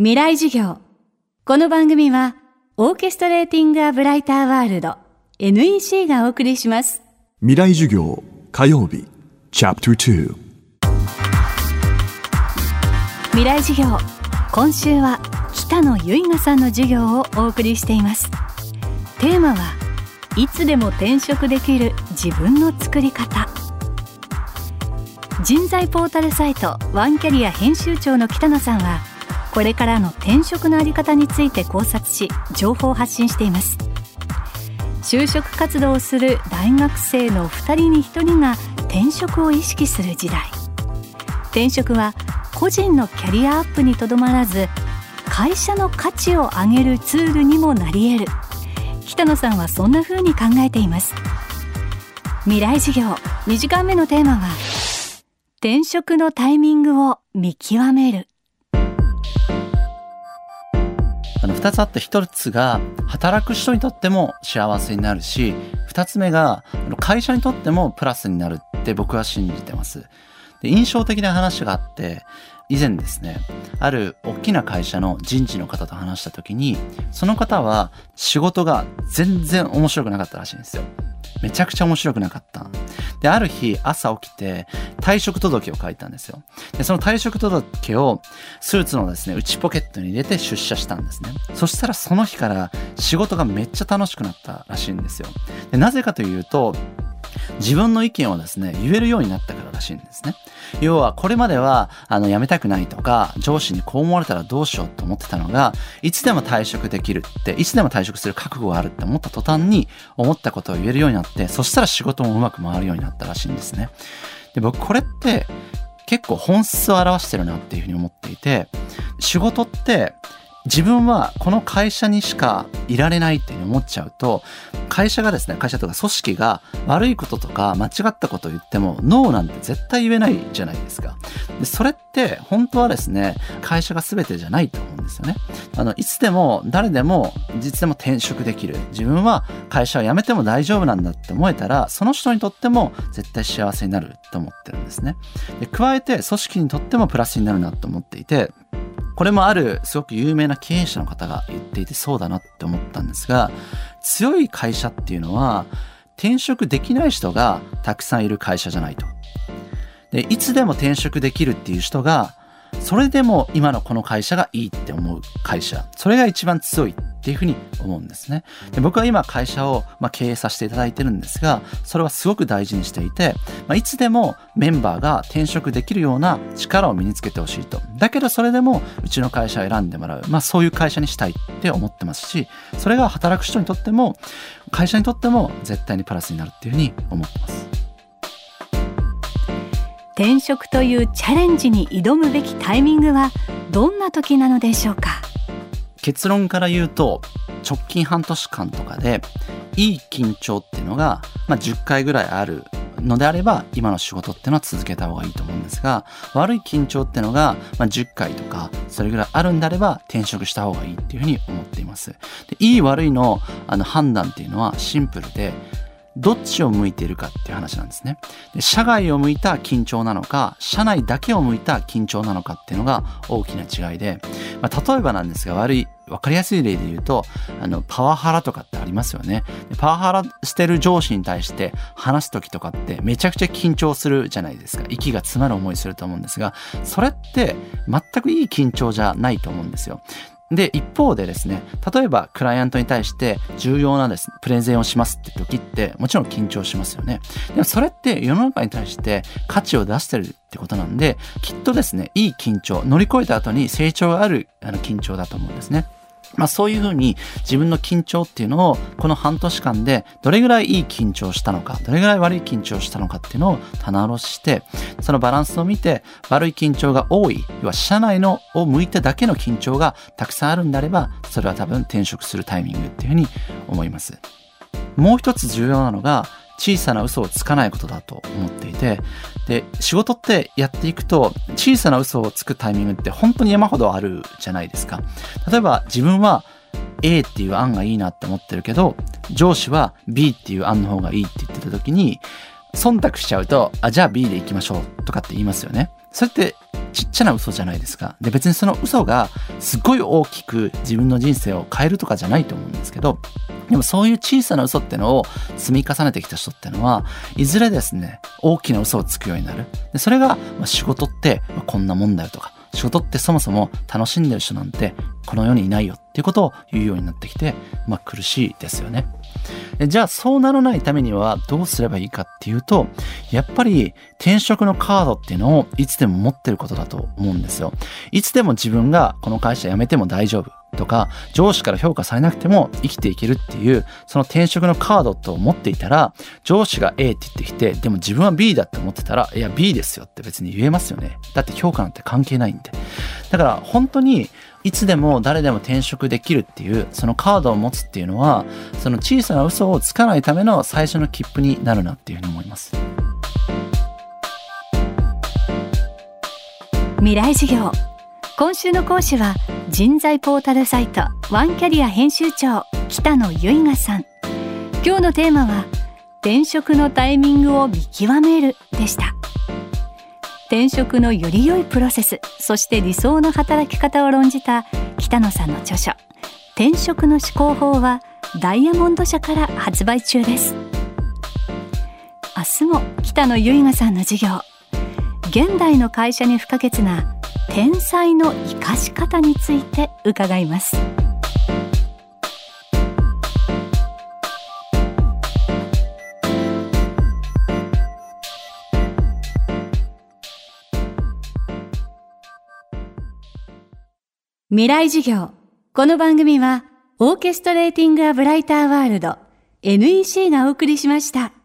未来授業。この番組は、オーケストレーティング・ア・ブライター・ワールド NEC がお送りします。未来授業火曜日チャプター未来授業。今週は北野由香さんの授業をお送りしています。テーマは、いつでも転職できる自分の作り方。人材ポータルサイトワンキャリア編集長の北野さんは、これからの転職のあり方について考察し情報を発信しています。就職活動をする大学生の2人に1人が転職を意識する時代。転職は個人のキャリアアップにとどまらず会社の価値を上げるツールにもなり得る。北野さんはそんな風に考えています。未来事業2時間目のテーマは転職のタイミングを見極める。あの2つあって1つが働く人にとっても幸せになるし2つ目が会社にとってもプラスになるって僕は信じてます。で印象的な話があって以前ですねある大きな会社の人事の方と話した時にその方は仕事が全然面白くなかったらしいんですよ。めちゃくちゃ面白くなかった。で、ある日朝起きて退職届を書いたんですよ。で、その退職届をスーツのですね、内ポケットに入れて出社したんですね。そしたらその日から仕事がめっちゃ楽しくなったらしいんですよ。で、なぜかというと、自分の意見をですね、言えるようになったかららしいんですね。要は、これまでは、あの、辞めたくないとか、上司にこう思われたらどうしようと思ってたのが、いつでも退職できるって、いつでも退職する覚悟があるって思った途端に、思ったことを言えるようになって、そしたら仕事もうまく回るようになったらしいんですね。で、僕、これって、結構本質を表してるなっていうふうに思っていて、仕事って自分はこの会社にしかいられないって思っちゃうと、会社がですね、会社とか組織が悪いこととか間違ったことを言っても、ノーなんて絶対言えないじゃないですか。でそれって本当はですね、会社が全てじゃないと思うんですよね。あの、いつでも誰でも実でも転職できる。自分は会社を辞めても大丈夫なんだって思えたら、その人にとっても絶対幸せになると思ってるんですね。で加えて組織にとってもプラスになるなと思っていて、これもあるすごく有名な経営者の方が言っていてそうだなって思ったんですが、強い会社っていうのは転職できない人がたくさんいる会社じゃないと。で、いつでも転職できるっていう人が、それでも今のこの会社がいいって思う会社。それが一番強いっていうふうに思うんですね。で僕は今会社を、ま、経営させていただいてるんですが、それはすごく大事にしていて、まあ、いつでもメンバーが転職できるような力を身につけてほしいと。だけどそれでもうちの会社を選んでもらう。まあそういう会社にしたいって思ってますし、それが働く人にとっても、会社にとっても絶対にプラスになるっていうふうに思ってます。転職というチャレンジに挑むべきタイミングはどんな時なのでしょうか？結論から言うと直近半年間とかでいい緊張っていうのが、まあ、10回ぐらいあるのであれば今の仕事っていうのは続けた方がいいと思うんですが悪い緊張っていうのが、まあ、10回とかそれぐらいあるんであれば転職した方がいいっていうふうに思っています。でいい悪いのあの判断っていうのはシンプルでどっちを向いているかっていう話なんですね。で社外を向いた緊張なのか、社内だけを向いた緊張なのかっていうのが大きな違いで、まあ、例えばなんですが悪い、わかりやすい例で言うと、あの、パワハラとかってありますよね。パワハラしてる上司に対して話す時とかってめちゃくちゃ緊張するじゃないですか。息が詰まる思いすると思うんですが、それって全くいい緊張じゃないと思うんですよ。で、一方でですね、例えばクライアントに対して重要なです、ね、プレゼンをしますって時って、もちろん緊張しますよね。でもそれって世の中に対して価値を出してるってことなんで、きっとですね、いい緊張、乗り越えた後に成長があるあの緊張だと思うんですね。まあそういうふうに自分の緊張っていうのをこの半年間でどれぐらいいい緊張したのか、どれぐらい悪い緊張したのかっていうのを棚卸しして、そのバランスを見て悪い緊張が多い、要は社内のを向いただけの緊張がたくさんあるんであれば、それは多分転職するタイミングっていうふうに思います。もう一つ重要なのが、小さな嘘をつかないことだと思っていて、で、仕事ってやっていくと、小さな嘘をつくタイミングって本当に山ほどあるじゃないですか。例えば自分は A っていう案がいいなって思ってるけど、上司は B っていう案の方がいいって言ってた時に、忖度しちゃうと、あ、じゃあ B で行きましょうとかって言いますよね。それってちっちゃな嘘じゃないですか。で、別にその嘘がすっごい大きく自分の人生を変えるとかじゃないと思うんですけど、でもそういう小さな嘘ってのを積み重ねてきた人ってのは、いずれですね、大きな嘘をつくようになる。でそれが、まあ、仕事ってこんなもんだよとか、仕事ってそもそも楽しんでる人なんてこの世にいないよっていうことを言うようになってきて、まあ苦しいですよね。じゃあそうならないためにはどうすればいいかっていうと、やっぱり転職のカードっていうのをいつでも持ってることだと思うんですよ。いつでも自分がこの会社辞めても大丈夫。とか上司から評価されなくても生きていけるっていうその転職のカードと思っていたら上司が A って言ってきてでも自分は B だって思ってたらいや B ですよって別に言えますよね。だって評価なんて関係ないんで。だから本当にいつでも誰でも転職できるっていうそのカードを持つっていうのはその小さな嘘をつかないための最初の切符になるなっていうふうに思います。未来授業。今週の講師は人材ポータルサイトワンキャリア編集長北野由衣さん。今日のテーマは転職のタイミングを見極めるでした。転職のより良いプロセスそして理想の働き方を論じた北野さんの著書。転職の思考法はダイヤモンド社から発売中です。明日も北野由衣さんの授業。現代の会社に不可欠な天才の生かし方について伺います。未来授業。この番組はオーケストレーティング・ア・ブライター・ワールド。NEC がお送りしました。